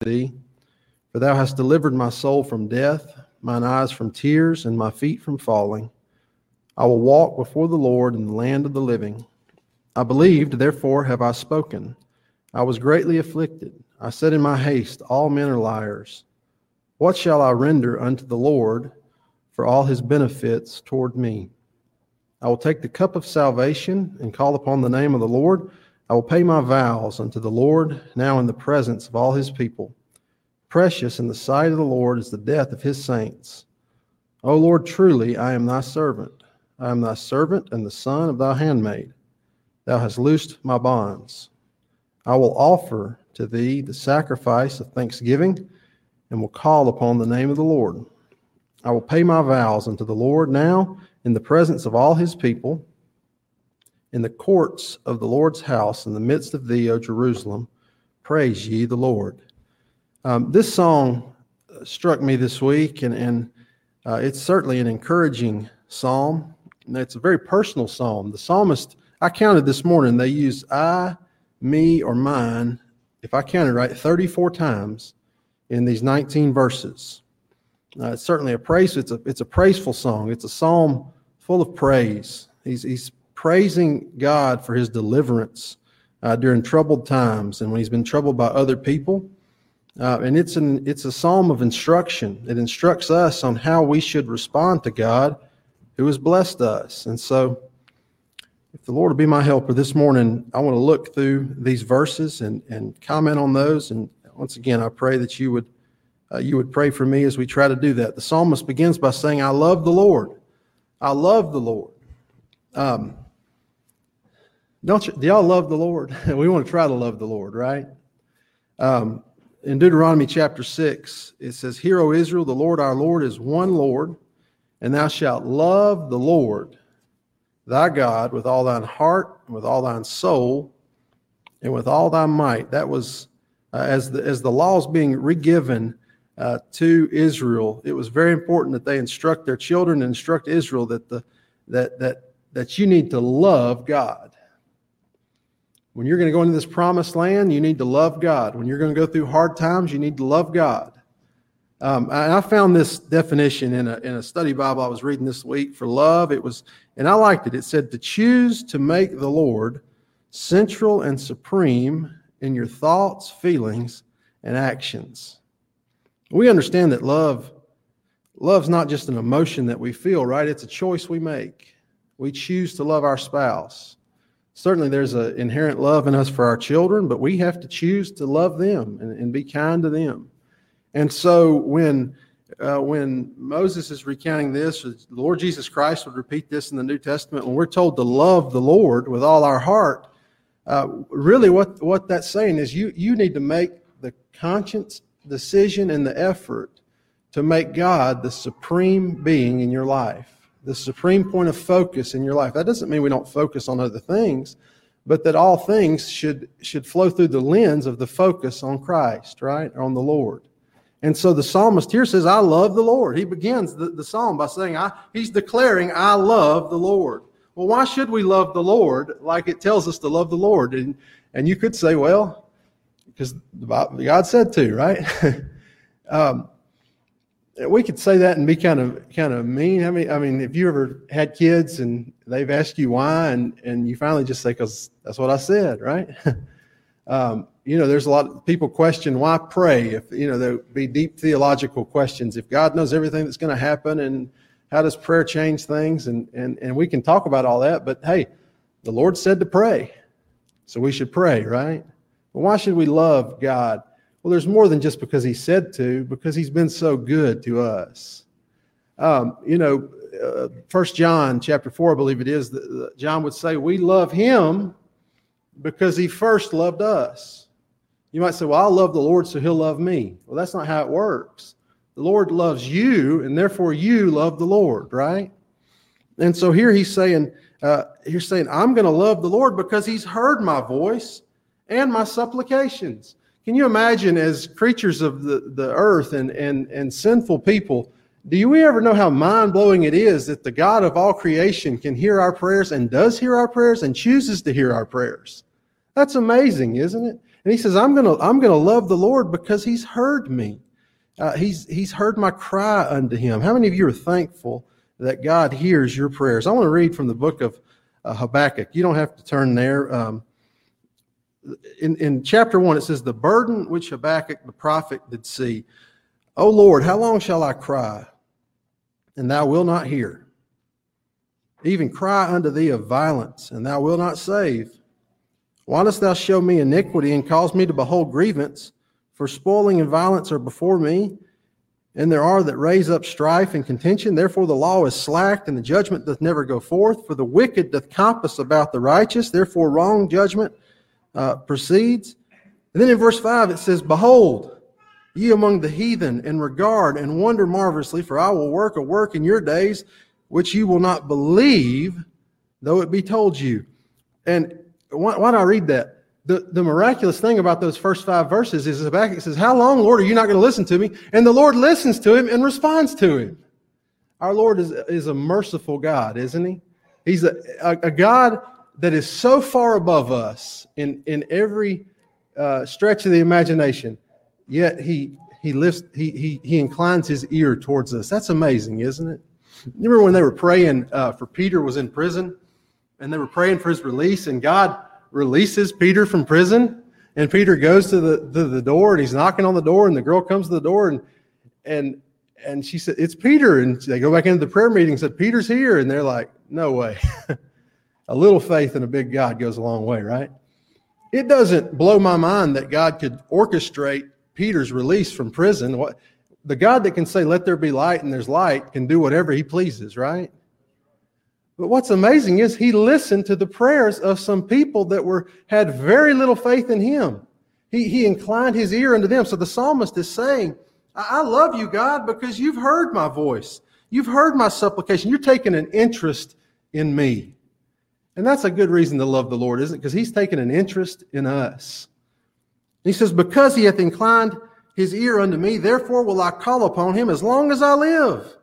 thee. For thou hast delivered my soul from death, mine eyes from tears, and my feet from falling. I will walk before the Lord in the land of the living. I believed, therefore have I spoken. I was greatly afflicted. I said in my haste, All men are liars. What shall I render unto the Lord for all his benefits toward me? I will take the cup of salvation and call upon the name of the Lord. I will pay my vows unto the Lord now in the presence of all his people. Precious in the sight of the Lord is the death of his saints. O Lord, truly I am thy servant. I am thy servant and the son of thy handmaid. Thou hast loosed my bonds. I will offer to thee the sacrifice of thanksgiving and will call upon the name of the Lord. I will pay my vows unto the Lord now in the presence of all his people, in the courts of the Lord's house, in the midst of thee, O Jerusalem. Praise ye the Lord. Um, this song struck me this week, and, and uh, it's certainly an encouraging psalm. It's a very personal psalm. The psalmist, I counted this morning, they use I, me, or mine, if I counted right, 34 times in these 19 verses. Uh, it's certainly a praise. It's a it's a praiseful song. It's a psalm full of praise. He's he's praising God for His deliverance uh, during troubled times and when he's been troubled by other people. Uh, and it's an it's a psalm of instruction. It instructs us on how we should respond to God, who has blessed us. And so, if the Lord will be my helper this morning, I want to look through these verses and and comment on those. And once again, I pray that you would uh, you would pray for me as we try to do that. The psalmist begins by saying, I love the Lord. I love the Lord. Um, don't you, do y'all love the Lord? we want to try to love the Lord, right? Um, in Deuteronomy chapter 6, it says, Hear, O Israel, the Lord our Lord is one Lord, and thou shalt love the Lord thy God with all thine heart, and with all thine soul, and with all thy might. That was uh, as the as the laws being regiven uh, to Israel, it was very important that they instruct their children and instruct Israel that the that that that you need to love God. When you're going to go into this promised land, you need to love God. When you're going to go through hard times, you need to love God. Um, and I found this definition in a, in a study Bible I was reading this week for love. It was, and I liked it. It said to choose to make the Lord central and supreme in your thoughts, feelings, and actions. We understand that love love's not just an emotion that we feel, right? It's a choice we make. We choose to love our spouse. Certainly, there's an inherent love in us for our children, but we have to choose to love them and, and be kind to them. And so, when uh, when Moses is recounting this, Lord Jesus Christ would repeat this in the New Testament. When we're told to love the Lord with all our heart, uh, really, what what that's saying is you you need to make the conscience decision and the effort to make God the supreme being in your life, the supreme point of focus in your life. That doesn't mean we don't focus on other things, but that all things should should flow through the lens of the focus on Christ, right? On the Lord. And so the psalmist here says, I love the Lord. He begins the, the psalm by saying, I, he's declaring, I love the Lord. Well, why should we love the Lord like it tells us to love the Lord? And, and you could say, well, because God said to, right? um, we could say that and be kind of kind of mean. I mean, I mean, if you ever had kids and they've asked you why, and and you finally just say, "Because that's what I said," right? um, you know, there's a lot of people question why pray. If you know, there be deep theological questions. If God knows everything that's going to happen, and how does prayer change things? And and and we can talk about all that. But hey, the Lord said to pray, so we should pray, right? But why should we love God? Well, there's more than just because He said to, because He's been so good to us. Um, you know, uh, First John chapter four, I believe it is. That John would say, "We love Him because He first loved us." You might say, "Well, I'll love the Lord, so He'll love me." Well, that's not how it works. The Lord loves you, and therefore you love the Lord, right? And so here He's saying, uh, "He's saying, I'm going to love the Lord because He's heard my voice." and my supplications. Can you imagine, as creatures of the, the earth and, and, and sinful people, do we ever know how mind blowing it is that the God of all creation can hear our prayers and does hear our prayers and chooses to hear our prayers? That's amazing, isn't it? And he says, I'm going to I'm going to love the Lord because he's heard me. Uh, he's, he's heard my cry unto him. How many of you are thankful that God hears your prayers? I want to read from the book of uh, Habakkuk. You don't have to turn there. Um, in, in chapter 1, it says, The burden which Habakkuk the prophet did see. O Lord, how long shall I cry, and thou wilt not hear? Even cry unto thee of violence, and thou wilt not save. Why dost thou show me iniquity and cause me to behold grievance? For spoiling and violence are before me, and there are that raise up strife and contention. Therefore the law is slacked, and the judgment doth never go forth. For the wicked doth compass about the righteous. Therefore wrong judgment uh, proceeds. And then in verse 5 it says, Behold, ye among the heathen, and regard and wonder marvelously, for I will work a work in your days which you will not believe, though it be told you. And why, why do I read that? The, the miraculous thing about those first five verses is Habakkuk says, How long, Lord, are you not going to listen to me? And the Lord listens to him and responds to him. Our Lord is, is a merciful God, isn't he? He's a, a, a God that is so far above us in, in every uh, stretch of the imagination, yet he, he, lifts, he, he, he inclines his ear towards us. That's amazing, isn't it? Remember when they were praying uh, for Peter was in prison and they were praying for his release and God releases Peter from prison and Peter goes to the, to the door and he's knocking on the door and the girl comes to the door and, and, and she said, it's Peter. And they go back into the prayer meeting and said, Peter's here. And they're like, no way. a little faith in a big God goes a long way, right? It doesn't blow my mind that God could orchestrate Peter's release from prison. What, the God that can say, let there be light and there's light can do whatever he pleases, right? But what's amazing is he listened to the prayers of some people that were had very little faith in him. He, he inclined his ear unto them. So the psalmist is saying, I, I love you, God, because you've heard my voice. You've heard my supplication. You're taking an interest in me. And that's a good reason to love the Lord, isn't it? Because he's taken an interest in us. He says, Because he hath inclined his ear unto me, therefore will I call upon him as long as I live.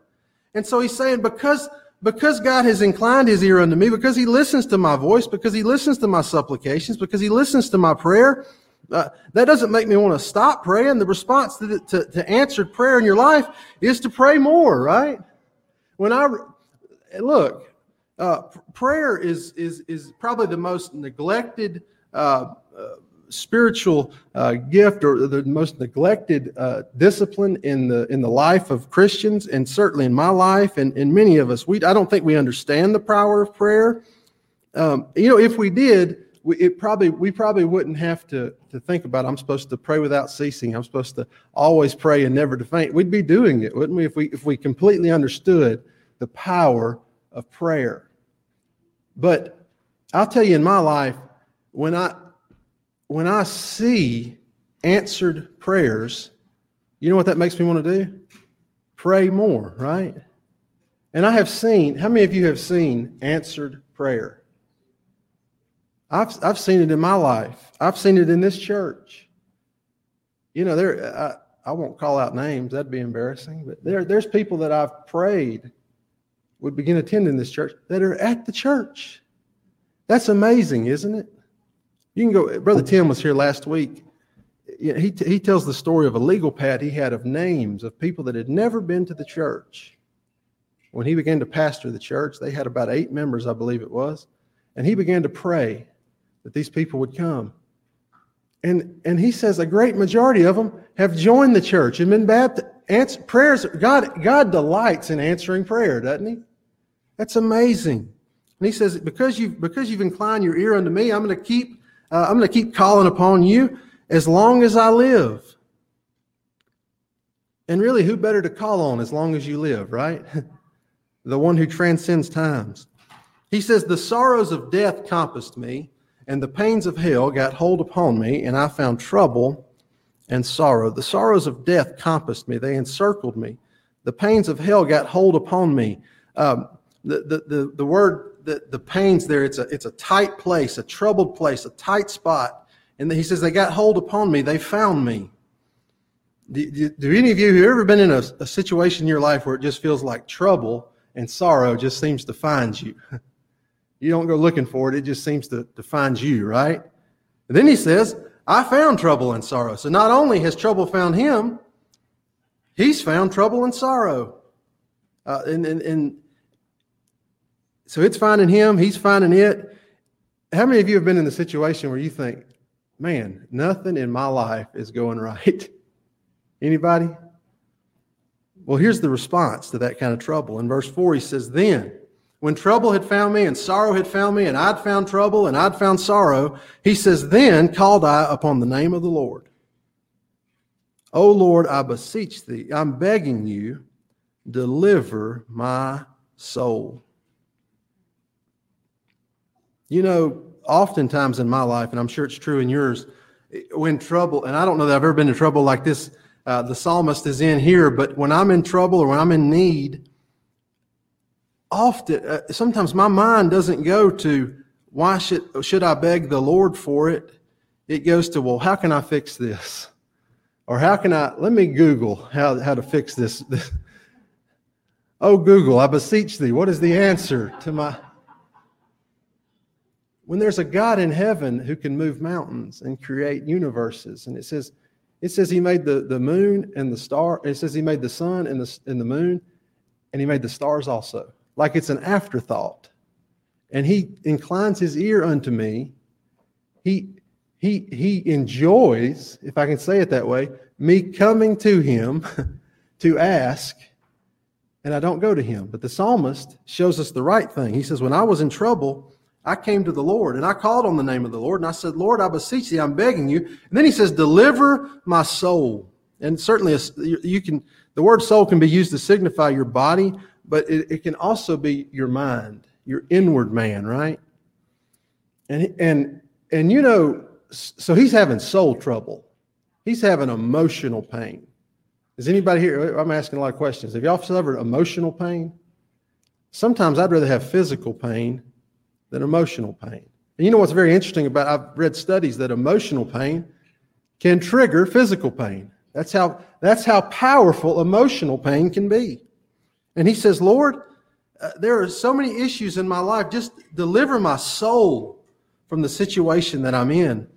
And so he's saying, because, because God has inclined his ear unto me, because he listens to my voice, because he listens to my supplications, because he listens to my prayer, uh, that doesn't make me want to stop praying. The response to, the, to, to answered prayer in your life is to pray more, right? When I look, uh, prayer is, is, is probably the most neglected uh, uh spiritual uh, gift or the most neglected uh, discipline in the in the life of Christians, and certainly in my life and, and many of us. We I don't think we understand the power of prayer. Um, you know, if we did, we, it probably we probably wouldn't have to to think about. I'm supposed to pray without ceasing. I'm supposed to always pray and never to faint. We'd be doing it, wouldn't we? If we if we completely understood the power of prayer. But I'll tell you, in my life, when I when I see answered prayers, you know what that makes me want to do? Pray more, right? And I have seen, how many of you have seen answered prayer? I've, I've seen it in my life. I've seen it in this church. You know, there, I, I won't call out names, that'd be embarrassing, but there, there's people that I've prayed would begin attending this church that are at the church. That's amazing, isn't it? You can go. Brother Tim was here last week. He he tells the story of a legal pad he had of names of people that had never been to the church. When he began to pastor the church, they had about eight members, I believe it was, and he began to pray that these people would come. And and he says a great majority of them have joined the church and been baptized. Answer, prayers. God God delights in answering prayer, doesn't he? That's amazing. And he says because you've, because you've inclined your ear unto me, I'm going to keep uh, I'm going to keep calling upon you as long as I live. And really, who better to call on as long as you live, right? the one who transcends times. He says, The sorrows of death compassed me, and the pains of hell got hold upon me, and I found trouble and sorrow. The sorrows of death compassed me, they encircled me. The pains of hell got hold upon me. Um, the, the, the, the word the, the pains there, it's a, it's a tight place, a troubled place, a tight spot. And he says, they got hold upon me. They found me. Do, do, do any of you have ever been in a, a situation in your life where it just feels like trouble and sorrow just seems to find you? you don't go looking for it. It just seems to, to find you, right? And then he says, I found trouble and sorrow. So not only has trouble found him, he's found trouble and sorrow. Uh, and, and, and so it's finding him, he's finding it. How many of you have been in the situation where you think, man, nothing in my life is going right? Anybody? Well, here's the response to that kind of trouble. In verse 4, he says, Then, when trouble had found me and sorrow had found me, and I'd found trouble and I'd found sorrow, he says, Then called I upon the name of the Lord. O Lord, I beseech thee, I'm begging you, deliver my soul. You know, oftentimes in my life, and I'm sure it's true in yours, when trouble, and I don't know that I've ever been in trouble like this uh, the psalmist is in here, but when I'm in trouble or when I'm in need, often, uh, sometimes my mind doesn't go to, why should, should I beg the Lord for it? It goes to, well, how can I fix this? Or how can I, let me Google how, how to fix this. oh, Google, I beseech thee, what is the answer to my. When there's a God in heaven who can move mountains and create universes, and it says, it says he made the, the moon and the star. It says he made the sun and the, and the moon, and he made the stars also. Like it's an afterthought. And he inclines his ear unto me. He, he, he enjoys, if I can say it that way, me coming to him to ask, and I don't go to him. But the psalmist shows us the right thing. He says, When I was in trouble, I came to the Lord and I called on the name of the Lord and I said, Lord, I beseech thee, I'm begging you. And then he says, deliver my soul. And certainly you can, the word soul can be used to signify your body, but it, it can also be your mind, your inward man, right? And, and, and you know, so he's having soul trouble. He's having emotional pain. Is anybody here? I'm asking a lot of questions. Have y'all suffered emotional pain? Sometimes I'd rather have physical pain than emotional pain. And you know what's very interesting about I've read studies that emotional pain can trigger physical pain. That's how that's how powerful emotional pain can be. And he says, "Lord, uh, there are so many issues in my life. Just deliver my soul from the situation that I'm in."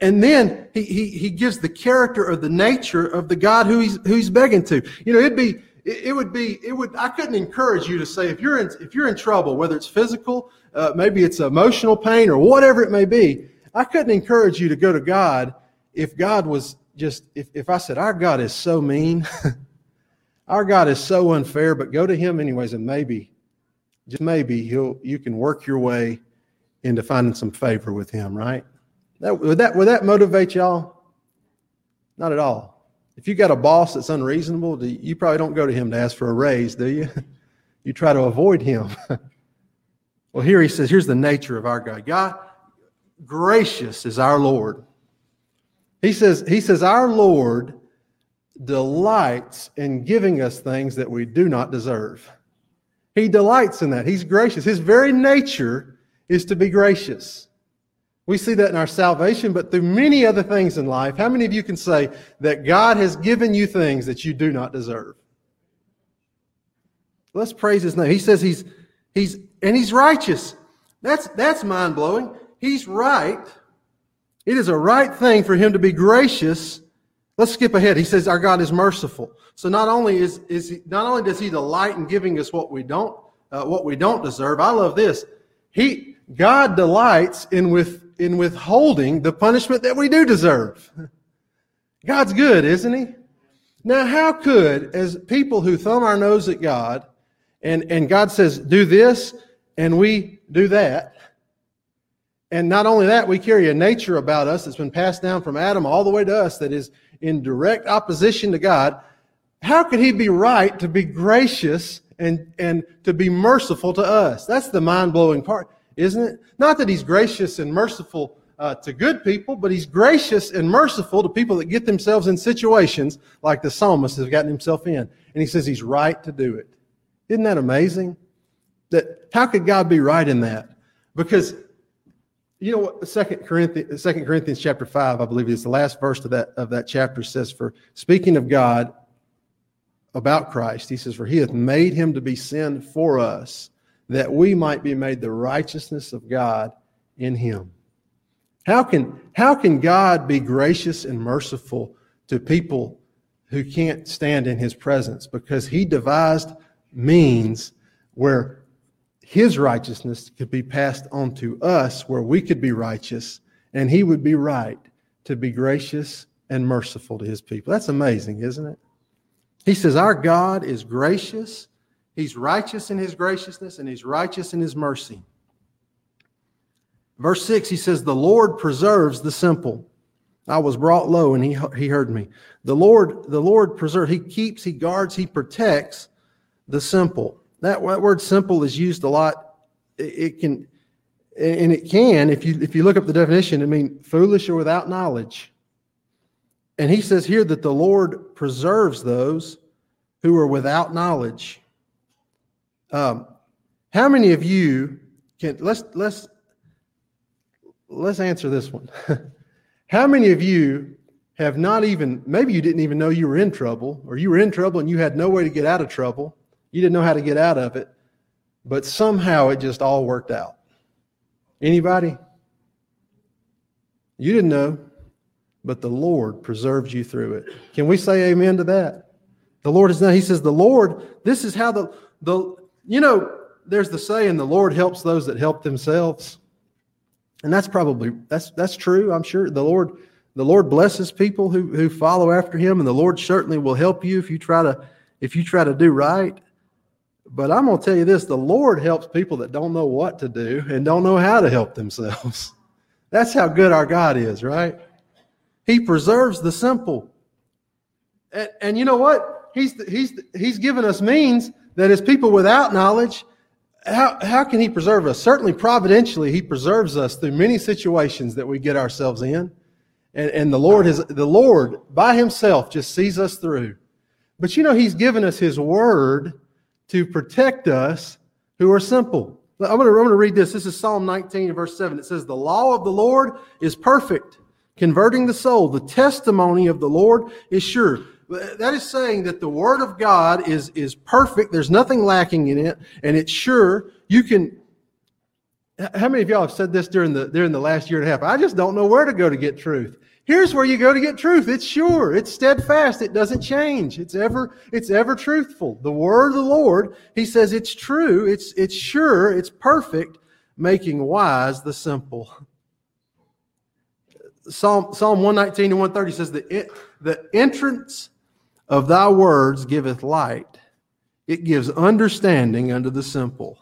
And then he, he, he gives the character or the nature of the God who he's, who he's begging to. You know, it'd be, it, would be, it would, I couldn't encourage you to say, if you're in, if you're in trouble, whether it's physical uh, maybe it's emotional pain or whatever it may be. I couldn't encourage you to go to God if God was just, if, if I said, Our God is so mean, our God is so unfair, but go to Him anyways, and maybe, just maybe, he'll, you can work your way into finding some favor with Him, right? That, would, that, would that motivate y'all? Not at all. If you got a boss that's unreasonable, you, probably don't go to him to ask for a raise, do you? You try to avoid him. Well, here he says, here's the nature of our God. God, gracious is our Lord. He says, he says, our Lord delights in giving us things that we do not deserve. He delights in that. He's gracious. His very nature is to be gracious. We see that in our salvation, but through many other things in life. How many of you can say that God has given you things that you do not deserve? Let's praise his name. He says he's, he's and he's righteous. That's, that's mind blowing. He's right. It is a right thing for him to be gracious. Let's skip ahead. He says our God is merciful. So not only is, is he, not only does he delight in giving us what we don't uh, what we don't deserve. I love this. He God delights in with in withholding the punishment that we do deserve. God's good, isn't he? Now, how could, as people who thumb our nose at God, and, and God says, do this, and we do that. And not only that, we carry a nature about us that's been passed down from Adam all the way to us that is in direct opposition to God. How could he be right to be gracious and, and to be merciful to us? That's the mind blowing part, isn't it? Not that he's gracious and merciful uh, to good people, but he's gracious and merciful to people that get themselves in situations like the psalmist has gotten himself in. And he says he's right to do it. Isn't that amazing? That how could God be right in that? Because you know what Second Corinthians, Second Corinthians chapter five, I believe is the last verse of that of that chapter says. For speaking of God about Christ, he says, "For he hath made him to be sin for us, that we might be made the righteousness of God in him." How can, how can God be gracious and merciful to people who can't stand in his presence? Because he devised means where his righteousness could be passed on to us, where we could be righteous, and he would be right to be gracious and merciful to his people. That's amazing, isn't it? He says, Our God is gracious. He's righteous in his graciousness, and he's righteous in his mercy. Verse 6, he says, The Lord preserves the simple. I was brought low and he, he heard me. The Lord, the Lord preserves, he keeps, he guards, he protects the simple. That, that word simple is used a lot. It, it, can, and it can, if you, if you look up the definition, I mean foolish or without knowledge. And he says here that the Lord preserves those who are without knowledge. Um, how many of you can, let's, let's, let's answer this one. How many of you have not even, maybe you didn't even know you were in trouble, or you were in trouble and you had no way to get out of trouble? You didn't know how to get out of it, but somehow it just all worked out. Anybody? You didn't know, but the Lord preserved you through it. Can we say amen to that? The Lord is now, He says, the Lord, this is how the, the, you know, there's the saying, the Lord helps those that help themselves. And that's probably that's that's true. I'm sure the Lord the Lord blesses people who who follow after him, and the Lord certainly will help you if you try to if you try to do right. But I'm going to tell you this: the Lord helps people that don't know what to do and don't know how to help themselves. That's how good our God is, right? He preserves the simple. And, and you know what? He's he's he's given us means that as people without knowledge how, how can he preserve us? Certainly, providentially, he preserves us through many situations that we get ourselves in. And, and the Lord has, the Lord by himself just sees us through. But you know, he's given us his word to protect us who are simple. I'm going, to, I'm going to read this. This is Psalm 19, verse 7. It says, The law of the Lord is perfect, converting the soul. The testimony of the Lord is sure. That is saying that the Word of God is, is perfect. There's nothing lacking in it, and it's sure. You can. How many of y'all have said this during the during the last year and a half? I just don't know where to go to get truth. Here's where you go to get truth. It's sure. It's steadfast. It doesn't change. It's ever it's ever truthful. The word of the Lord, he says it's true, it's it's sure, it's perfect, making wise the simple. Psalm Psalm 119 and 130 says the the entrance of thy words giveth light, it gives understanding unto the simple.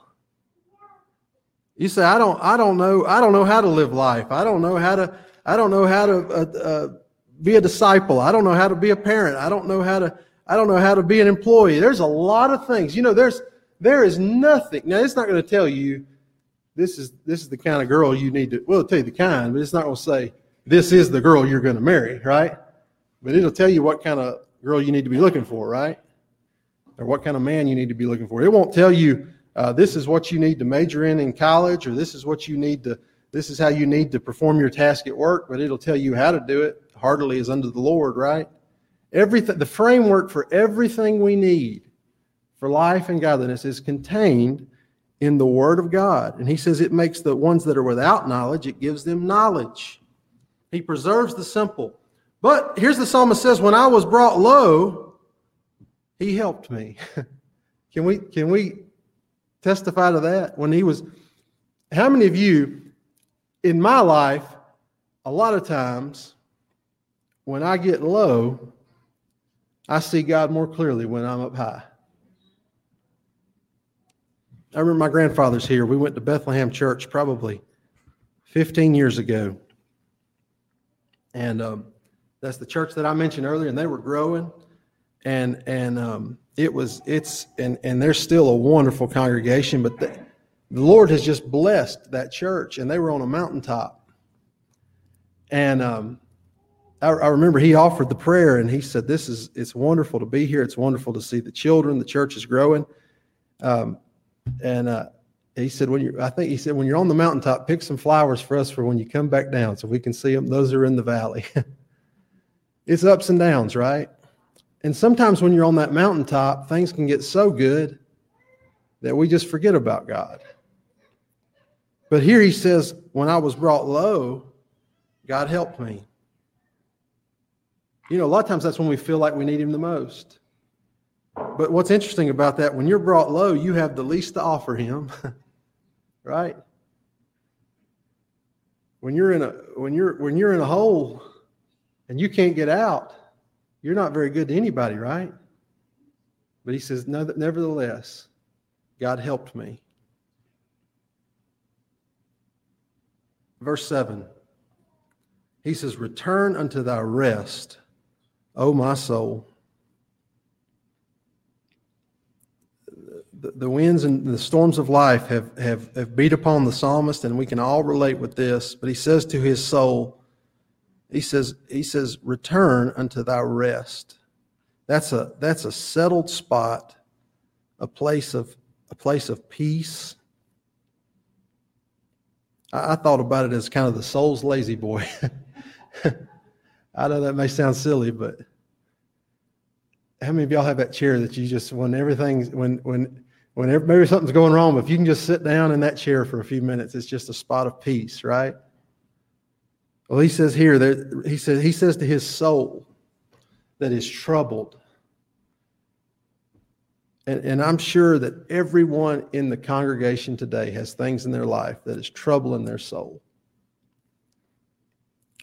You say, I don't, I don't know, I don't know how to live life. I don't know how to, I don't know how to uh, uh, be a disciple. I don't know how to be a parent. I don't know how to, I don't know how to be an employee. There's a lot of things. You know, there's, there is nothing. Now, it's not going to tell you this is this is the kind of girl you need to. Well, it'll tell you the kind, but it's not going to say this is the girl you're going to marry, right? But it'll tell you what kind of girl you need to be looking for, right? Or what kind of man you need to be looking for. It won't tell you uh, this is what you need to major in in college, or this is what you need to, this is how you need to perform your task at work, but it'll tell you how to do it. Heartily is under the Lord, right? Everything, the framework for everything we need for life and godliness is contained in the Word of God. And he says it makes the ones that are without knowledge, it gives them knowledge. He preserves the simple. But here's the psalmist says, When I was brought low, he helped me. can we can we testify to that? When he was how many of you in my life, a lot of times when I get low, I see God more clearly when I'm up high. I remember my grandfather's here. We went to Bethlehem Church probably 15 years ago. And um, that's the church that I mentioned earlier, and they were growing, and and um, it was it's and and they're still a wonderful congregation, but the, the Lord has just blessed that church, and they were on a mountaintop, and um, I, I remember he offered the prayer, and he said, "This is it's wonderful to be here. It's wonderful to see the children. The church is growing." Um, and uh, he said, when you I think he said, when you're on the mountaintop, pick some flowers for us for when you come back down so we can see them. Those are in the valley. it's ups and downs, right? And sometimes when you're on that mountaintop, things can get so good that we just forget about God. But here he says, when I was brought low, God helped me. You know, a lot of times that's when we feel like we need Him the most. But what's interesting about that, when you're brought low, you have the least to offer Him, right? When you're in a when you're when you're in a hole and you can't get out, you're not very good to anybody, right? But he says, nevertheless, God helped me. Verse 7, he says, Return unto thy rest, O my soul. The, winds and the storms of life have, have, have beat upon the psalmist, and we can all relate with this. But he says to his soul, he says, he says, return unto thy rest. That's a that's a settled spot, a place of a place of peace. I, I thought about it as kind of the soul's La-Z-Boy. I know that may sound silly, but how many of y'all have that chair that you just when everything's when when when maybe something's going wrong, but if you can just sit down in that chair for a few minutes, it's just a spot of peace, right? Well, he says here that he says he says to his soul that is troubled. And, and I'm sure that everyone in the congregation today has things in their life that is troubling their soul.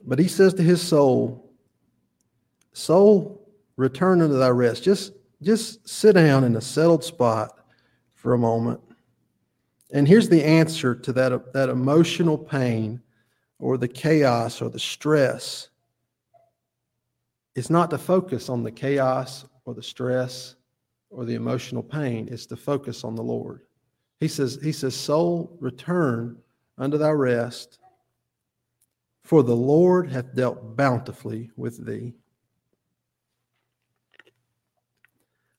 But he says to his soul, Soul, return unto thy rest. Just, just sit down in a settled spot for a moment. And here's the answer to that, that emotional pain or the chaos or the stress it's not to focus on the chaos or the stress or the emotional pain, it's to focus on the Lord. He says, he says, Soul, return unto thy rest, for the Lord hath dealt bountifully with thee.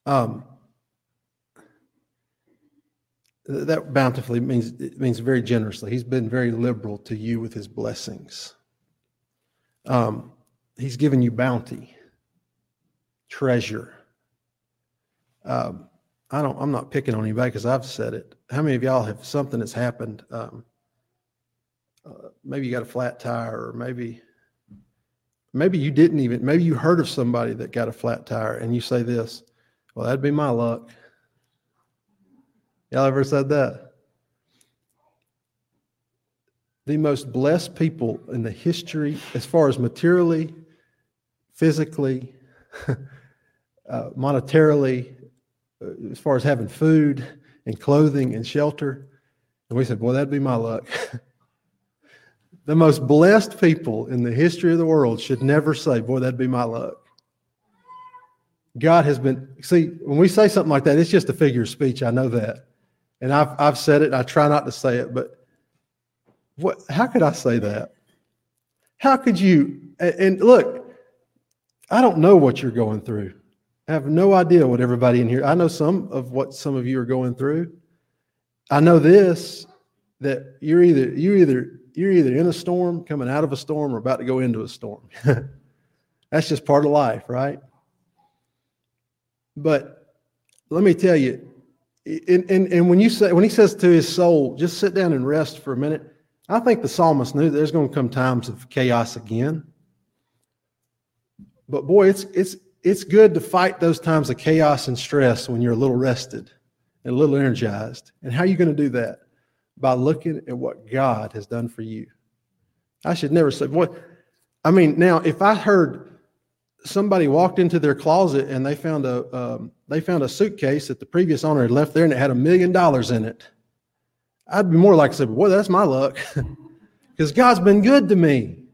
Um, that bountifully means it means very generously. He's been very liberal to you with his blessings. Um, he's given you bounty, treasure. Um, I don't. I'm not picking on anybody because I've said it. How many of y'all have something that's happened? Um, uh, maybe you got a flat tire, or maybe maybe you didn't even. Maybe you heard of somebody that got a flat tire, and you say this, "Well, that'd be my luck." Y'all ever said that? The most blessed people in the history, as far as materially, physically, uh, monetarily, uh, as far as having food and clothing and shelter. And we said, Boy, that'd be my luck. the most blessed people in the history of the world should never say, Boy, that'd be my luck. God has been, see, when we say something like that, it's just a figure of speech. I know that. And I've, I've said it, I try not to say it, but what, how could I say that? How could you? And, and look, I don't know what you're going through. I have no idea what everybody in here, I know some of what some of you are going through. I know this that you're either you're either you're either in a storm, coming out of a storm, or about to go into a storm. That's just part of life, right? But let me tell you, and, and, and when you say when he says to his soul, just sit down and rest for a minute, I think the psalmist knew there's going to come times of chaos again. But boy, it's it's it's good to fight those times of chaos and stress when you're a little rested and a little energized. And how are you going to do that? By looking at what God has done for you. I should never say what I mean, now if I heard somebody walked into their closet and they found a um, they found a suitcase that the previous owner had left there and it had a million dollars in it. I'd be more like to say, "Boy, that's my luck," because God's been good to me.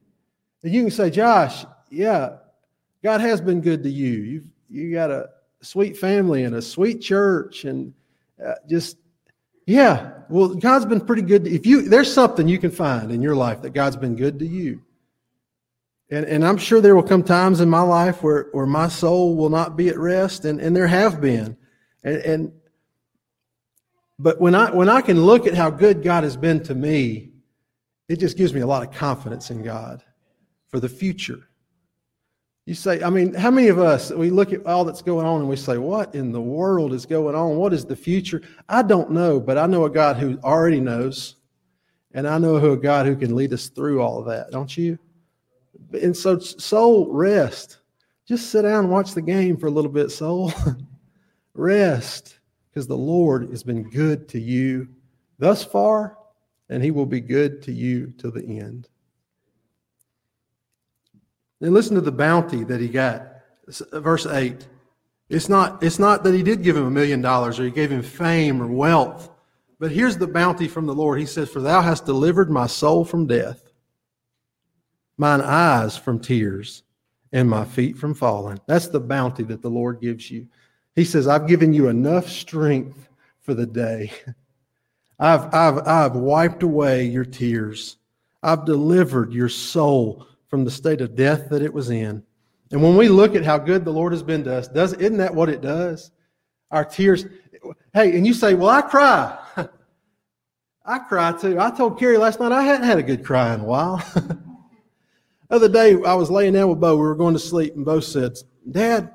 And you can say, "Josh, yeah, God has been good to you. You've you got a sweet family and a sweet church and uh, just." Yeah, well, God's been pretty good. If you there's something you can find in your life that God's been good to you, and, and I'm sure there will come times in my life where, where my soul will not be at rest, and, and there have been. And, and but when I when I can look at how good God has been to me, it just gives me a lot of confidence in God for the future. You say, I mean, how many of us we look at all that's going on and we say, What in the world is going on? What is the future? I don't know, but I know a God who already knows, and I know who a God who can lead us through all of that, don't you? And so, soul, rest. Just sit down and watch the game for a little bit, soul. rest, because the Lord has been good to you thus far, and he will be good to you till the end. And listen to the bounty that he got. Verse 8. It's not, it's not that he did give him a million dollars or he gave him fame or wealth. But here's the bounty from the Lord. He says, For thou hast delivered my soul from death, mine eyes from tears, and my feet from falling. That's the bounty that the Lord gives you. He says, I've given you enough strength for the day. I've, I've, I've wiped away your tears. I've delivered your soul from the state of death that it was in. And when we look at how good the Lord has been to us, does isn't that what it does? Our tears. Hey, and you say, "Well, I cry." I cry too. I told Carrie last night I hadn't had a good cry in a while. other day, I was laying down with Bo. We were going to sleep, and Bo said, "Dad,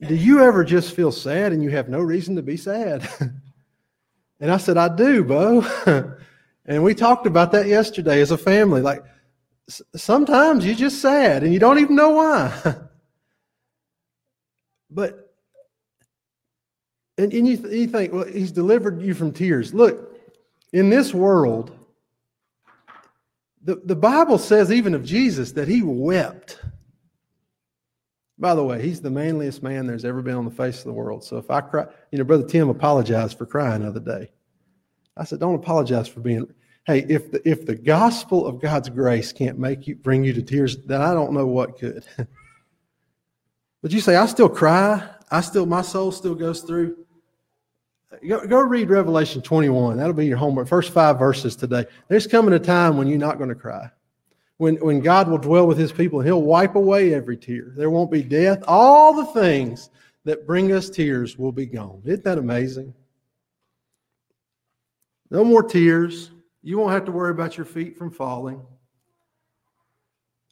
do you ever just feel sad and you have no reason to be sad?" and I said, "I do, Bo." and we talked about that yesterday as a family. Like sometimes you're just sad and you don't even know why. but, and, and you, th- you think, well, he's delivered you from tears. Look, in this world, the, the Bible says, even of Jesus, that he wept. By the way, he's the manliest man there's ever been on the face of the world. So if I cry, you know, Brother Tim apologized for crying the other day. I said, don't apologize for being hey, if the, if the gospel of God's grace can't make you bring you to tears, then I don't know what could. but you say, I still cry. I still, my soul still goes through. Go, go read Revelation 21. That'll be your homework. First five verses today. There's coming a time when you're not going to cry. When, when God will dwell with his people, he'll wipe away every tear. There won't be death. All the things that bring us tears will be gone. Isn't that amazing? No more tears. You won't have to worry about your feet from falling.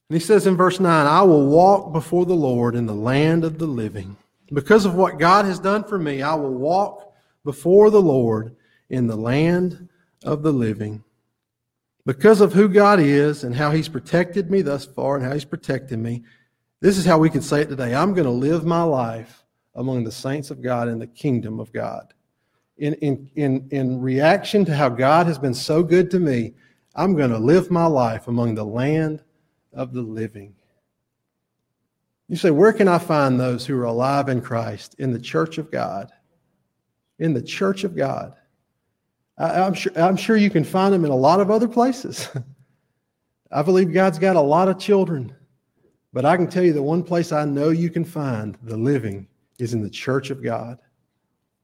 And he says in verse 9, I will walk before the Lord in the land of the living. Because of what God has done for me, I will walk before the Lord in the land of the living. Because of who God is and how He's protected me thus far and how He's protected me, this is how we can say it today. I'm going to live my life among the saints of God in the kingdom of God in, in, in, in reaction to how God has been so good to me, I'm going to live my life among the land of the living. You say, where can I find those who are alive in Christ? In the church of God. In the church of God. I, am sure, I'm sure you can find them in a lot of other places. I believe God's got a lot of children. But I can tell you the one place I know you can find the living is in the church of God.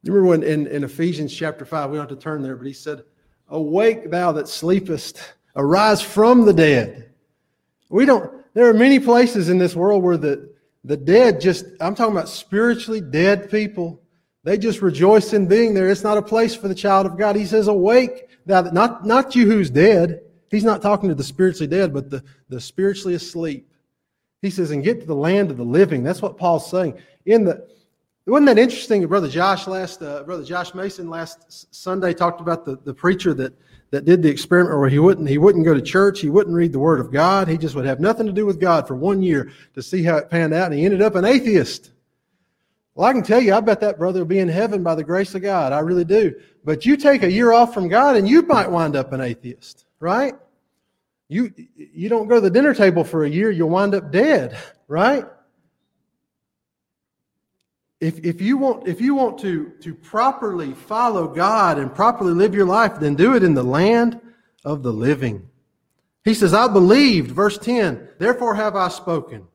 You remember when in, in Ephesians chapter 5, we don't have to turn there, but he said, Awake, thou that sleepest, arise from the dead. We don't, there are many places in this world where the, the dead just, I'm talking about spiritually dead people. They just rejoice in being there. It's not a place for the child of God. He says, Awake, thou not, not you who's dead. He's not talking to the spiritually dead, but the, the spiritually asleep. He says, and get to the land of the living. That's what Paul's saying. In the, wasn't that interesting? Brother Josh last, uh, Brother Josh Mason last Sunday talked about the, the preacher that, that did the experiment where he wouldn't he wouldn't go to church, he wouldn't read the Word of God, he just would have nothing to do with God for one year to see how it panned out, and he ended up an atheist. Well, I can tell you, I bet that brother will be in heaven by the grace of God. I really do. But you take a year off from God, and you might wind up an atheist, right? You you don't go to the dinner table for a year, you'll wind up dead, right? if, if you want, if you want to, to properly follow God and properly live your life, then do it in the land of the living. He says, I believed, verse 10, therefore have I spoken.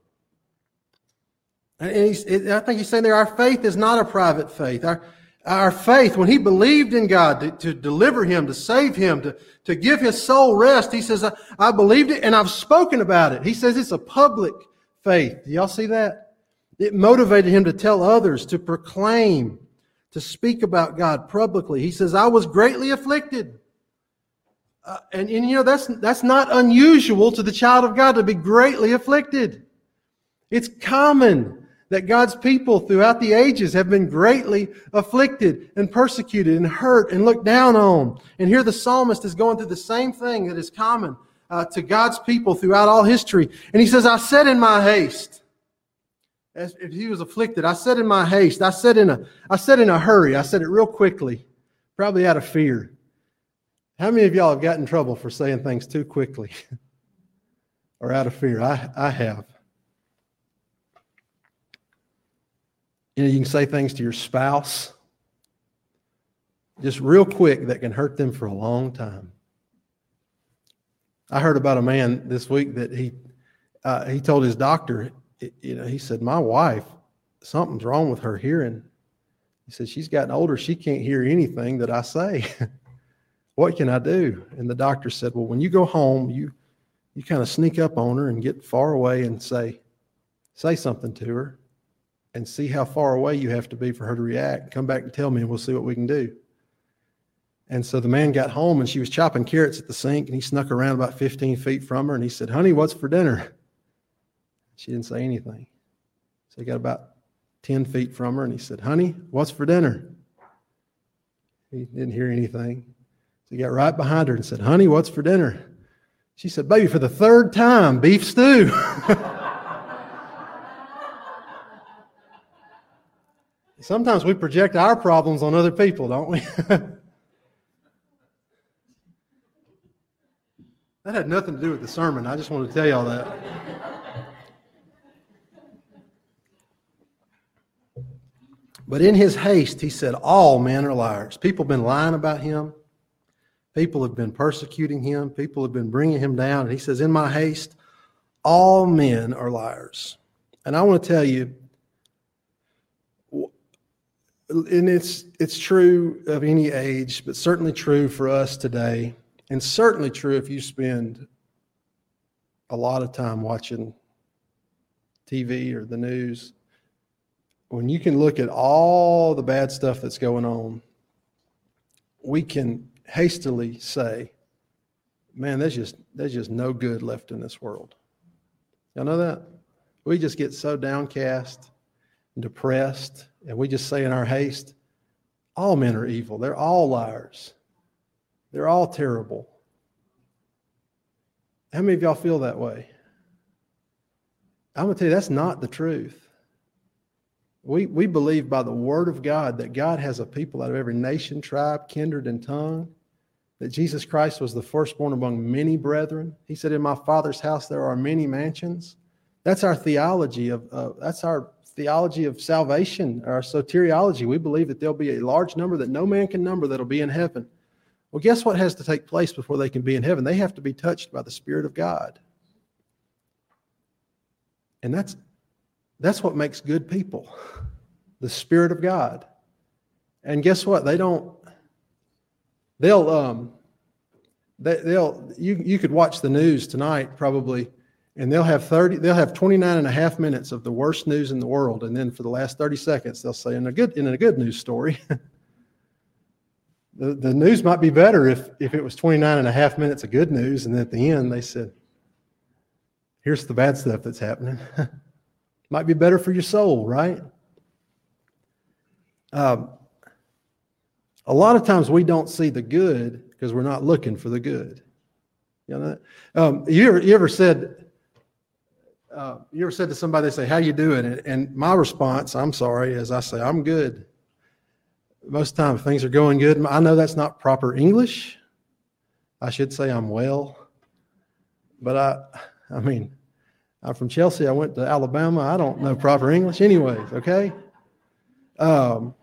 And I think he's saying there, our faith is not a private faith. Our, our faith, when he believed in God to, to, deliver him, to save him, to, to give his soul rest, he says, I, I believed it and I've spoken about it. He says it's a public faith. Do y'all see that? It motivated him to tell others, to proclaim, to speak about God publicly. He says, I was greatly afflicted. Uh, and, and you know, that's, that's not unusual to the child of God to be greatly afflicted. It's common that God's people throughout the ages have been greatly afflicted and persecuted and hurt and looked down on. And here the psalmist is going through the same thing that is common. uh, to God's people throughout all history. And he says, I said in my haste, as if he was afflicted, I said in my haste, I said in a, I said in a hurry, I said it real quickly, probably out of fear. How many of y'all have gotten in trouble for saying things too quickly or out of fear? I, I have. You know, you can say things to your spouse just real quick that can hurt them for a long time. I heard about a man this week that he uh, he told his doctor, you know, he said, "My wife, something's wrong with her hearing." He said, "She's gotten older; she can't hear anything that I say. what can I do?" And the doctor said, "Well, when you go home, you you kind of sneak up on her and get far away and say say something to her, and see how far away you have to be for her to react. Come back and tell me, and we'll see what we can do." And so the man got home and she was chopping carrots at the sink and he snuck around about 15 feet from her and he said, Honey, what's for dinner? She didn't say anything. So he got about 10 feet from her and he said, Honey, what's for dinner? He didn't hear anything. So he got right behind her and said, Honey, what's for dinner? She said, Baby, for the third time, beef stew. Sometimes we project our problems on other people, don't we? That had nothing to do with the sermon. I just wanted to tell y'all that. But in his haste, he said, All men are liars. People have been lying about him. People have been persecuting him. People have been bringing him down. And he says, In my haste, all men are liars. And I want to tell you, and it's, it's true of any age, but certainly true for us today. And certainly true if you spend a lot of time watching TV or the news. When you can look at all the bad stuff that's going on, we can hastily say, man, there's just there's just no good left in this world. Y'all know that? We just get so downcast and depressed, and we just say in our haste, all men are evil. They're all liars. They're all terrible. How many of y'all feel that way? I'm going to tell you, that's not the truth. We, we believe by the word of God that God has a people out of every nation, tribe, kindred, and tongue. That Jesus Christ was the firstborn among many brethren. He said, In my Father's house there are many mansions. That's our theology of uh, that's our theology of salvation, our soteriology. We believe that there'll be a large number that no man can number that'll be in heaven. Well, guess what has to take place before they can be in heaven? They have to be touched by the Spirit of God. And that's that's what makes good people. The Spirit of God. And guess what? They don't they'll um they, they'll you you could watch the news tonight probably and they'll have 30 they'll have 29 and a half minutes of the worst news in the world and then for the last 30 seconds they'll say in a good in a good news story the, the news might be better if, if it was 29 and a half minutes of good news, and at the end they said, here's the bad stuff that's happening. might be better for your soul, right? Um, a lot of times we don't see the good because we're not looking for the good. You know um, you, ever, you ever said, uh, you ever said to somebody, they say, how you doing? And, and my response, I'm sorry, is I say, I'm good most of the time things are going good. I know that's not proper English. I should say I'm well. But I I mean, I'm from Chelsea. I went to Alabama. I don't know proper English anyways, okay? Um,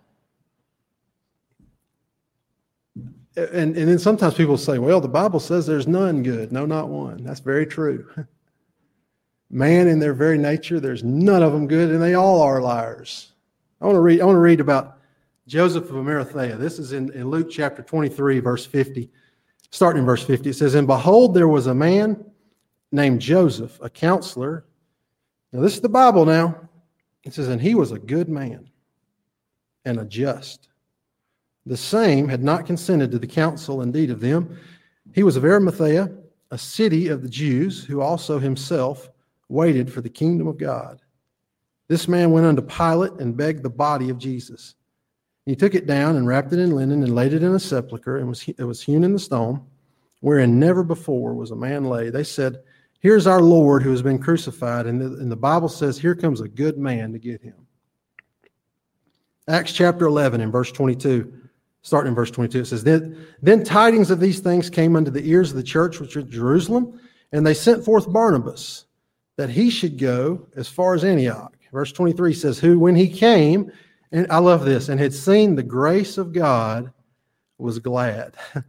and, and then sometimes people say, well, the Bible says there's none good. No, not one. That's very true. Man, in their very nature, there's none of them good, and they all are liars. I want to read, I want to read about Joseph of Arimathea. This is in, in Luke chapter 23, verse 50. Starting in verse 50, it says, And behold, there was a man named Joseph, a counselor. Now, this is the Bible now. It says, And he was a good man and a just. The same had not consented to the counsel indeed of them. He was of Arimathea, a city of the Jews, who also himself waited for the kingdom of God. This man went unto Pilate and begged the body of Jesus. He took it down and wrapped it in linen and laid it in a sepulchre and was, it was hewn in the stone. wherein never before was a man laid. They said, Here's our Lord who has been crucified. And the, and the Bible says, Here comes a good man to get him. Acts chapter 11 and verse 22, starting in verse 22, it says, then, then tidings of these things came unto the ears of the church which was at Jerusalem, and they sent forth Barnabas that he should go as far as Antioch. Verse 23 says, Who, when he came, and I love this, and had seen the grace of God, was glad.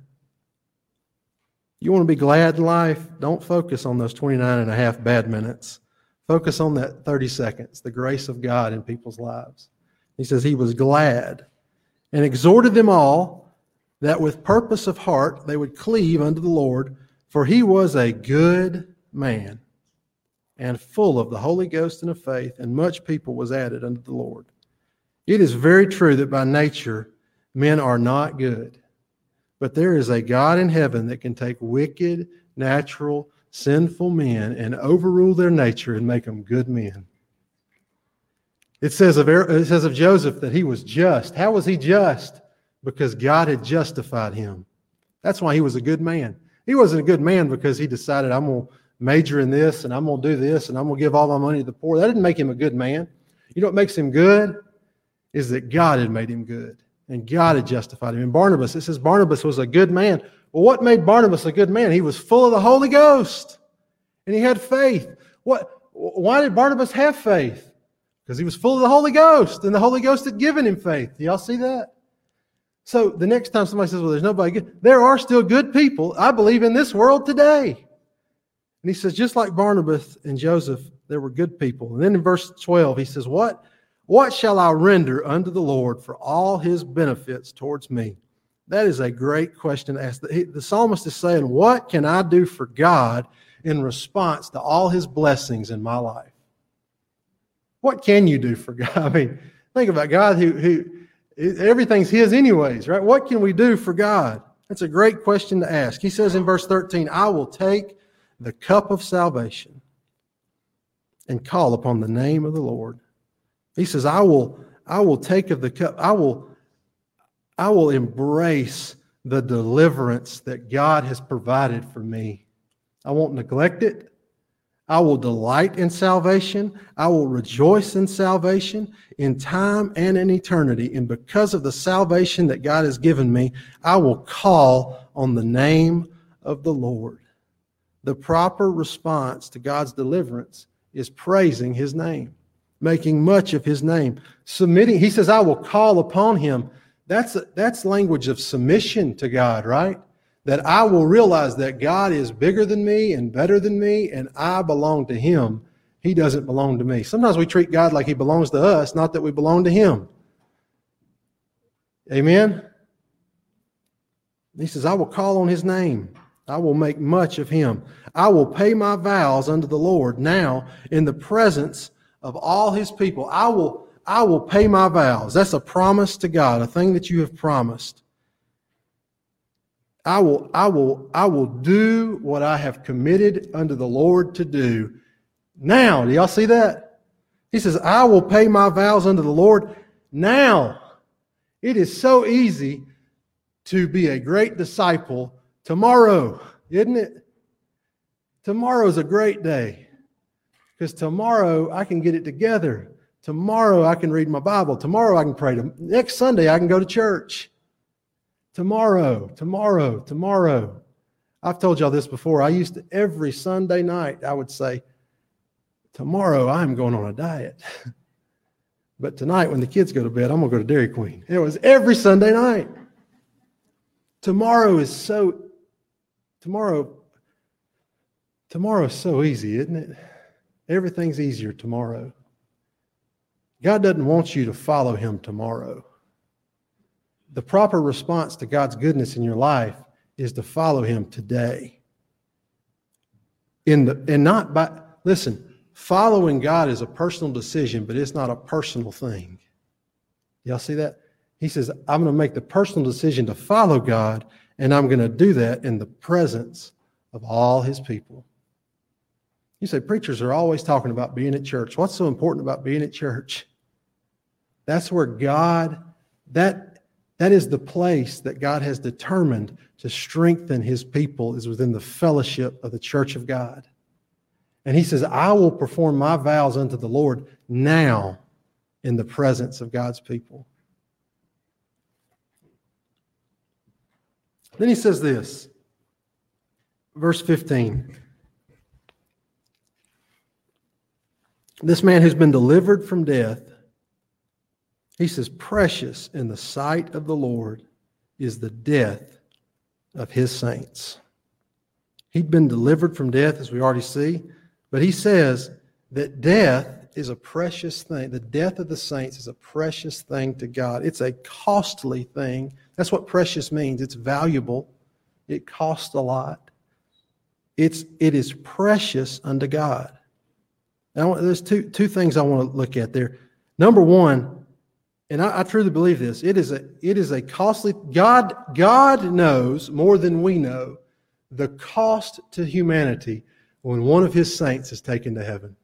you want to be glad in life? Don't focus on those 29 and a half bad minutes. Focus on that 30 seconds, the grace of God in people's lives. He says, He was glad and exhorted them all that with purpose of heart they would cleave unto the Lord, for he was a good man and full of the Holy Ghost and of faith, and much people was added unto the Lord. It is very true that by nature men are not good, but there is a God in heaven that can take wicked, natural, sinful men and overrule their nature and make them good men. It says of, it says of Joseph that he was just. How was he just? Because God had justified him. That's why he was a good man. He wasn't a good man because he decided, I'm going to major in this and I'm going to do this and I'm going to give all my money to the poor. That didn't make him a good man. You know what makes him good? Is that God had made him good and God had justified him. And Barnabas, it says Barnabas was a good man. Well, what made Barnabas a good man? He was full of the Holy Ghost and he had faith. What, why did Barnabas have faith? because he was full of the Holy Ghost, and the Holy Ghost had given him faith. Do y'all see that? So the next time somebody says, Well, there's nobody good, there are still good people, I believe, in this world today. And he says, just like Barnabas and Joseph, there were good people. And then in verse 12, he says, What? What shall I render unto the Lord for all his benefits towards me? That is a great question to ask. The, the psalmist is saying, What can I do for God in response to all his blessings in my life? What can you do for God? I mean, think about God who, who everything's His, anyways, right? What can we do for God? That's a great question to ask. He says in verse 13, I will take the cup of salvation and call upon the name of the Lord. He says, I will, I will take of the cup, I will, I will embrace the deliverance that God has provided for me. I won't neglect it. I will delight in salvation. I will rejoice in salvation in time and in eternity. And because of the salvation that God has given me, I will call on the name of the Lord. The proper response to God's deliverance is praising his name, making much of his name, submitting. He says, I will call upon him. That's, that's language of submission to God, right? that I will realize that God is bigger than me and better than me, and I belong to Him. He doesn't belong to me. Sometimes we treat God like He belongs to us, not that we belong to Him. Amen? He says, I will call on His name. I will make much of Him. I will pay my vows unto the Lord now in the presence of all His people. I will, I will pay my vows. That's a promise to God, a thing that you have promised. I will, I will, I will do what I have committed unto the Lord to do. Now, do y'all see that? He says, I will pay my vows unto the Lord now. It is so easy to be a great disciple tomorrow, isn't it? Tomorrow's a great day because tomorrow I can get it together. Tomorrow I can read my Bible. Tomorrow I can pray. Next Sunday I can go to church. Tomorrow, tomorrow, tomorrow. I've told y'all this before. I used to, every Sunday night, I would say, Tomorrow I'm going on a diet. but tonight, when the kids go to bed, I'm going to go to Dairy Queen. It was every Sunday night. Tomorrow is so, tomorrow, tomorrow's so easy, isn't it? Everything's easier tomorrow. God doesn't want you to follow him tomorrow the proper response to God's goodness in your life is to follow him today. In the and not by listen, following God is a personal decision, but it's not a personal thing. Y'all see that? He says, I'm going to make the personal decision to follow God, and I'm going to do that in the presence of all his people. You say, preachers are always talking about being at church. What's so important about being at church? That's where God, that That is the place that God has determined to strengthen his people is within the fellowship of the church of God. And he says, I will perform my vows unto the Lord now in the presence of God's people. Then he says this, verse 15. This man who's been delivered from death, he says, precious in the sight of the Lord is the death of his saints. He'd been delivered from death, as we already see, but he says that death is a precious thing. The death of the saints is a precious thing to God. It's a costly thing. That's what precious means. It's valuable. It costs a lot. It's it is precious unto God. Now, there's two two things I want to look at there. Number one, and I, I truly believe this. It is a it is a costly God God knows more than we know the cost to humanity when one of his saints is taken to heaven.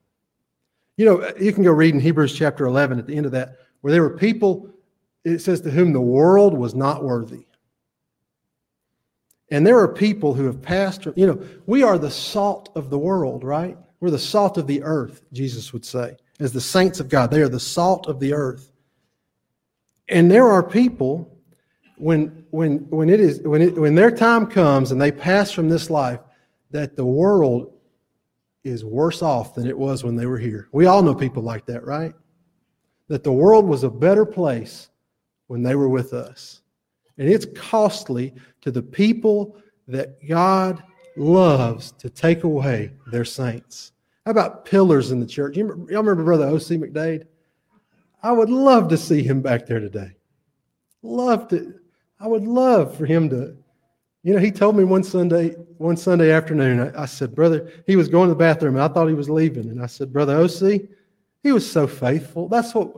You know, you can go read in Hebrews chapter 11 at the end of that, where there were people, it says, to whom the world was not worthy. And there are people who have passed, you know, we are the salt of the world, right? We're the salt of the earth, Jesus would say. As the saints of God, they are the salt of the earth. And there are people when when when it is when it when their time comes and they pass from this life that the world is worse off than it was when they were here. We all know people like that, right? That the world was a better place when they were with us. And it's costly to the people that God loves to take away their saints. How about pillars in the church? Y'all remember Brother O.C. McDade? I would love to see him back there today. Love to. I would love for him to you know, he told me one Sunday, one Sunday afternoon, I, I, said, brother, he was going to the bathroom. And I thought he was leaving. And I said, brother OC, he was so faithful. That's what,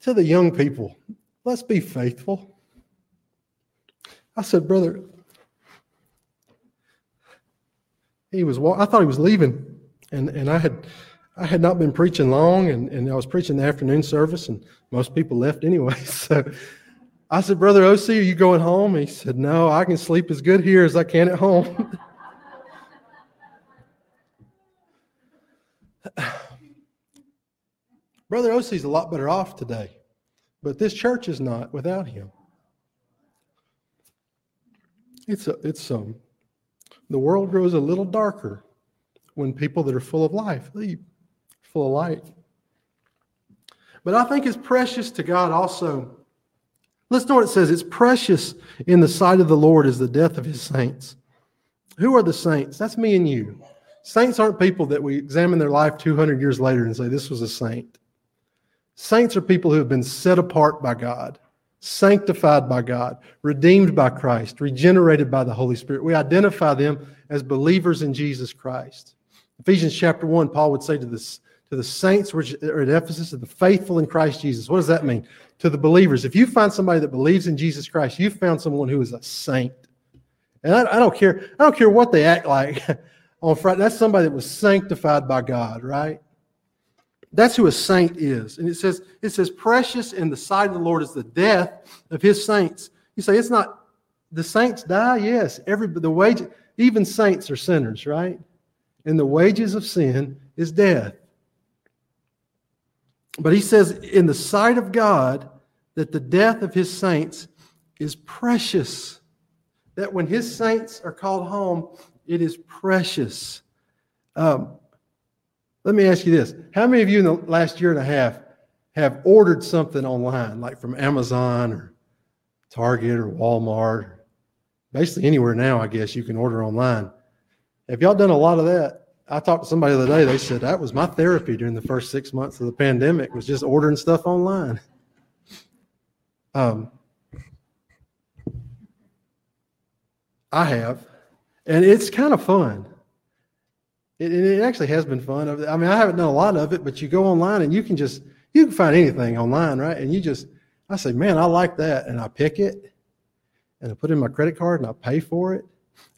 to the young people, let's be faithful. I said, brother, he was, I thought he was leaving. And, and I had, I had not been preaching long and, and I was preaching the afternoon service and most people left anyway. So I said, Brother OC, are you going home? He said, No, I can sleep as good here as I can at home. Brother OC is a lot better off today, but this church is not without him. It's a, it's um, the world grows a little darker when people that are full of life leave, full of light. But I think it's precious to God also Listen to what it says. It's precious in the sight of the Lord is the death of his saints. Who are the saints? That's me and you. Saints aren't people that we examine their life 200 years later and say, this was a saint. Saints are people who have been set apart by God, sanctified by God, redeemed by Christ, regenerated by the Holy Spirit. We identify them as believers in Jesus Christ. Ephesians chapter 1, Paul would say to, this, to the saints which are at Ephesus, to the faithful in Christ Jesus. What does that mean? to the believers. If you find somebody that believes in Jesus Christ, you've found someone who is a saint. And I, I don't care. I don't care what they act like on Friday. That's somebody that was sanctified by God, right? That's who a saint is. And it says, it says, precious in the sight of the Lord is the death of his saints. You say it's not the saints die? Yes. Every the wage, even saints are sinners, right? And the wages of sin is death. But he says, in the sight of God, that the death of his saints is precious. That when his saints are called home, it is precious. Um, let me ask you this How many of you in the last year and a half have ordered something online, like from Amazon or Target or Walmart? Basically, anywhere now, I guess you can order online. Have y'all done a lot of that? I talked to somebody the other day. They said that was my therapy during the first six months of the pandemic was just ordering stuff online. Um, I have, and it's kind of fun. It, it actually has been fun. I mean, I haven't done a lot of it, but you go online and you can just you can find anything online, right? And you just I say, man, I like that, and I pick it, and I put in my credit card and I pay for it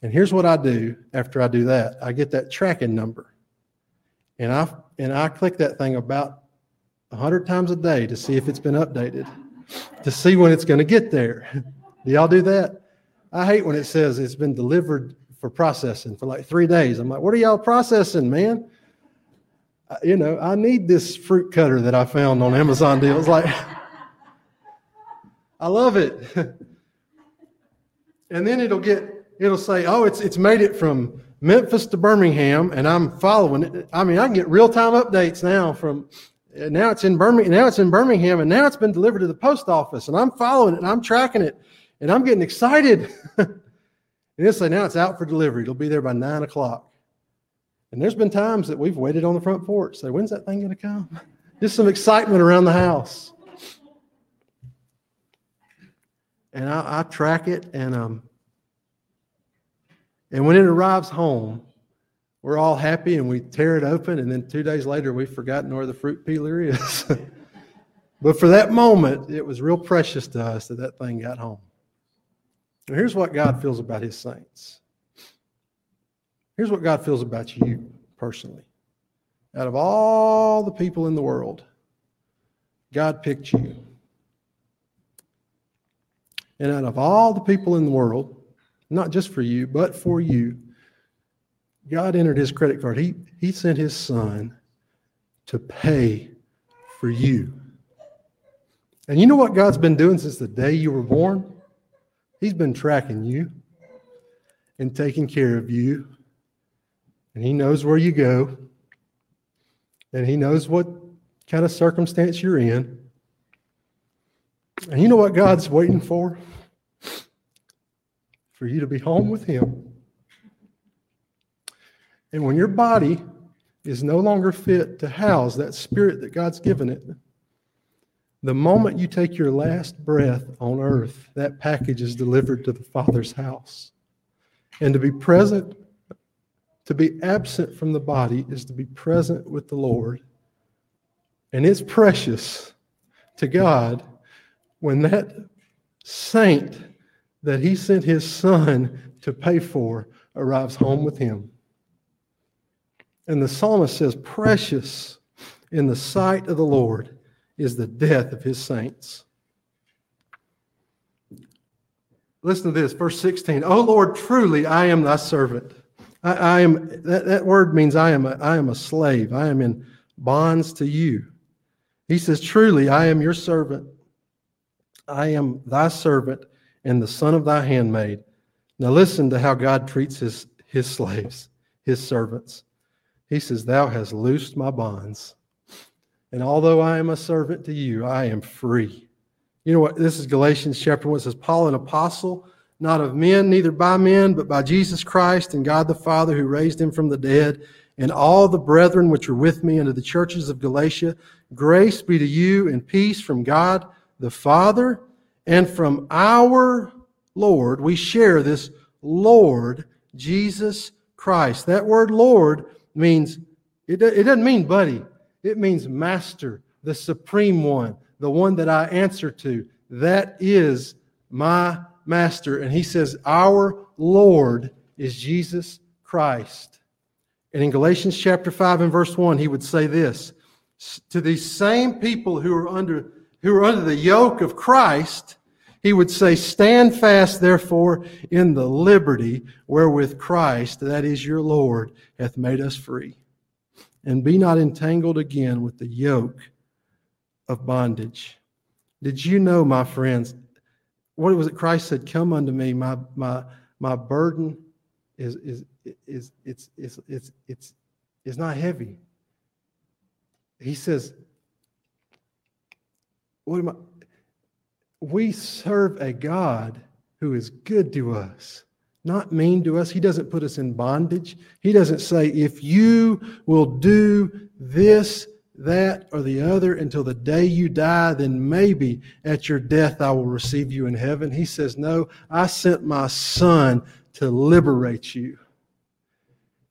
and here's what I do after I do that I get that tracking number. And I, and I click that thing about 100 times a day to see if it's been updated. to see when it's going to get there. Do y'all do that? I hate when it says it's been delivered for processing for like three days. I'm like, what are y'all processing, man? You know, I need this fruit cutter that I found on Amazon deals. Like, I love it. and then it'll get, it'll say, oh, it's it's made it from Memphis to Birmingham, and I'm following it. I mean, I can get real time updates now from now it's in Birmingham, now it's in Birmingham, and now it's been delivered to the post office, and I'm following it and I'm tracking it, and I'm getting excited. and it'll say now it's out for delivery. It'll be there by nine o'clock. And there's been times that we've waited on the front porch. Say, when's that thing going to come? Just some excitement around the house. And I, I track it, and um, and when it arrives home, we're all happy and we tear it open, and then two days later, we've forgotten where the fruit peeler is. but for that moment, it was real precious to us that that thing got home. And here's what God feels about his saints. Here's what God feels about you personally. Out of all the people in the world, God picked you. And out of all the people in the world, not just for you, but for you, God entered his credit card. He, he sent his son to pay for you. And you know what God's been doing since the day you were born? He's been tracking you and taking care of you. And he knows where you go. And he knows what kind of circumstance you're in. And you know what God's waiting for? For you to be home with him and when your body is no longer fit to house that spirit that God's given it, the moment you take your last breath on earth, that package is delivered to the Father's house. And to be present, to be absent from the body, is to be present with the Lord. And it's precious to God when that saint that He sent His Son to pay for arrives home with Him. And the psalmist says, Precious in the sight of the Lord is the death of his saints. Listen to this, verse 16. Oh Lord, truly I am thy servant. I, I am that, that word means I am a, I am a slave. I am in bonds to you. He says, Truly I am your servant. I am thy servant and the son of thy handmaid. Now listen to how God treats his, his slaves, his servants. He says, Thou hast loosed my bonds. And although I am a servant to you, I am free. You know what? This is Galatians chapter 1. It says, Paul, an apostle, not of men, neither by men, but by Jesus Christ and God the Father who raised him from the dead, and all the brethren which are with me unto the churches of Galatia. Grace be to you and peace from God the Father and from our Lord. We share this Lord Jesus Christ. That word Lord means, it, doesn't mean buddy, it means master, the supreme one, the one that I answer to. That is my master. And he says, Our Lord is Jesus Christ. And in Galatians chapter 5 and verse 1, he would say this to these same people who are under who are under the yoke of Christ, he would say, Stand fast, therefore, in the liberty wherewith Christ, that is your Lord, hath made us free. And be not entangled again with the yoke of bondage. Did you know, my friends, what was it Christ said, Come unto me, my my my burden is is is it's it's it's it's it's not heavy. He says, What am I? We serve a God who is good to us, not mean to us. He doesn't put us in bondage. He doesn't say, if you will do this, that, or the other until the day you die, then maybe at your death I will receive you in heaven. He says, no, I sent my son to liberate you.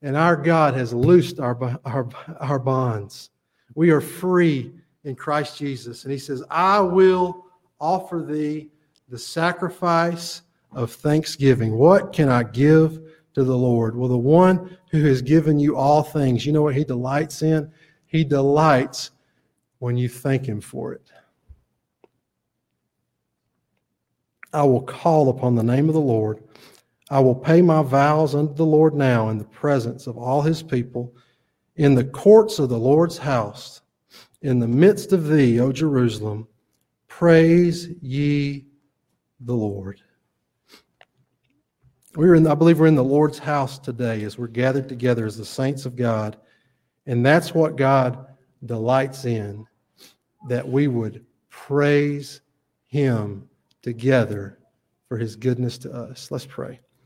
And our God has loosed our, our, our bonds. We are free in Christ Jesus. And he says, I will offer thee the sacrifice of thanksgiving. What can I give to the Lord? Well, the one who has given you all things, you know what he delights in? He delights when you thank him for it. I will call upon the name of the Lord. I will pay my vows unto the Lord now in the presence of all his people, in the courts of the Lord's house, in the midst of thee, O Jerusalem. Praise ye the Lord. We're in, I believe we're in the Lord's house today as we're gathered together as the saints of God. And that's what God delights in, that we would praise him together for his goodness to us. Let's pray.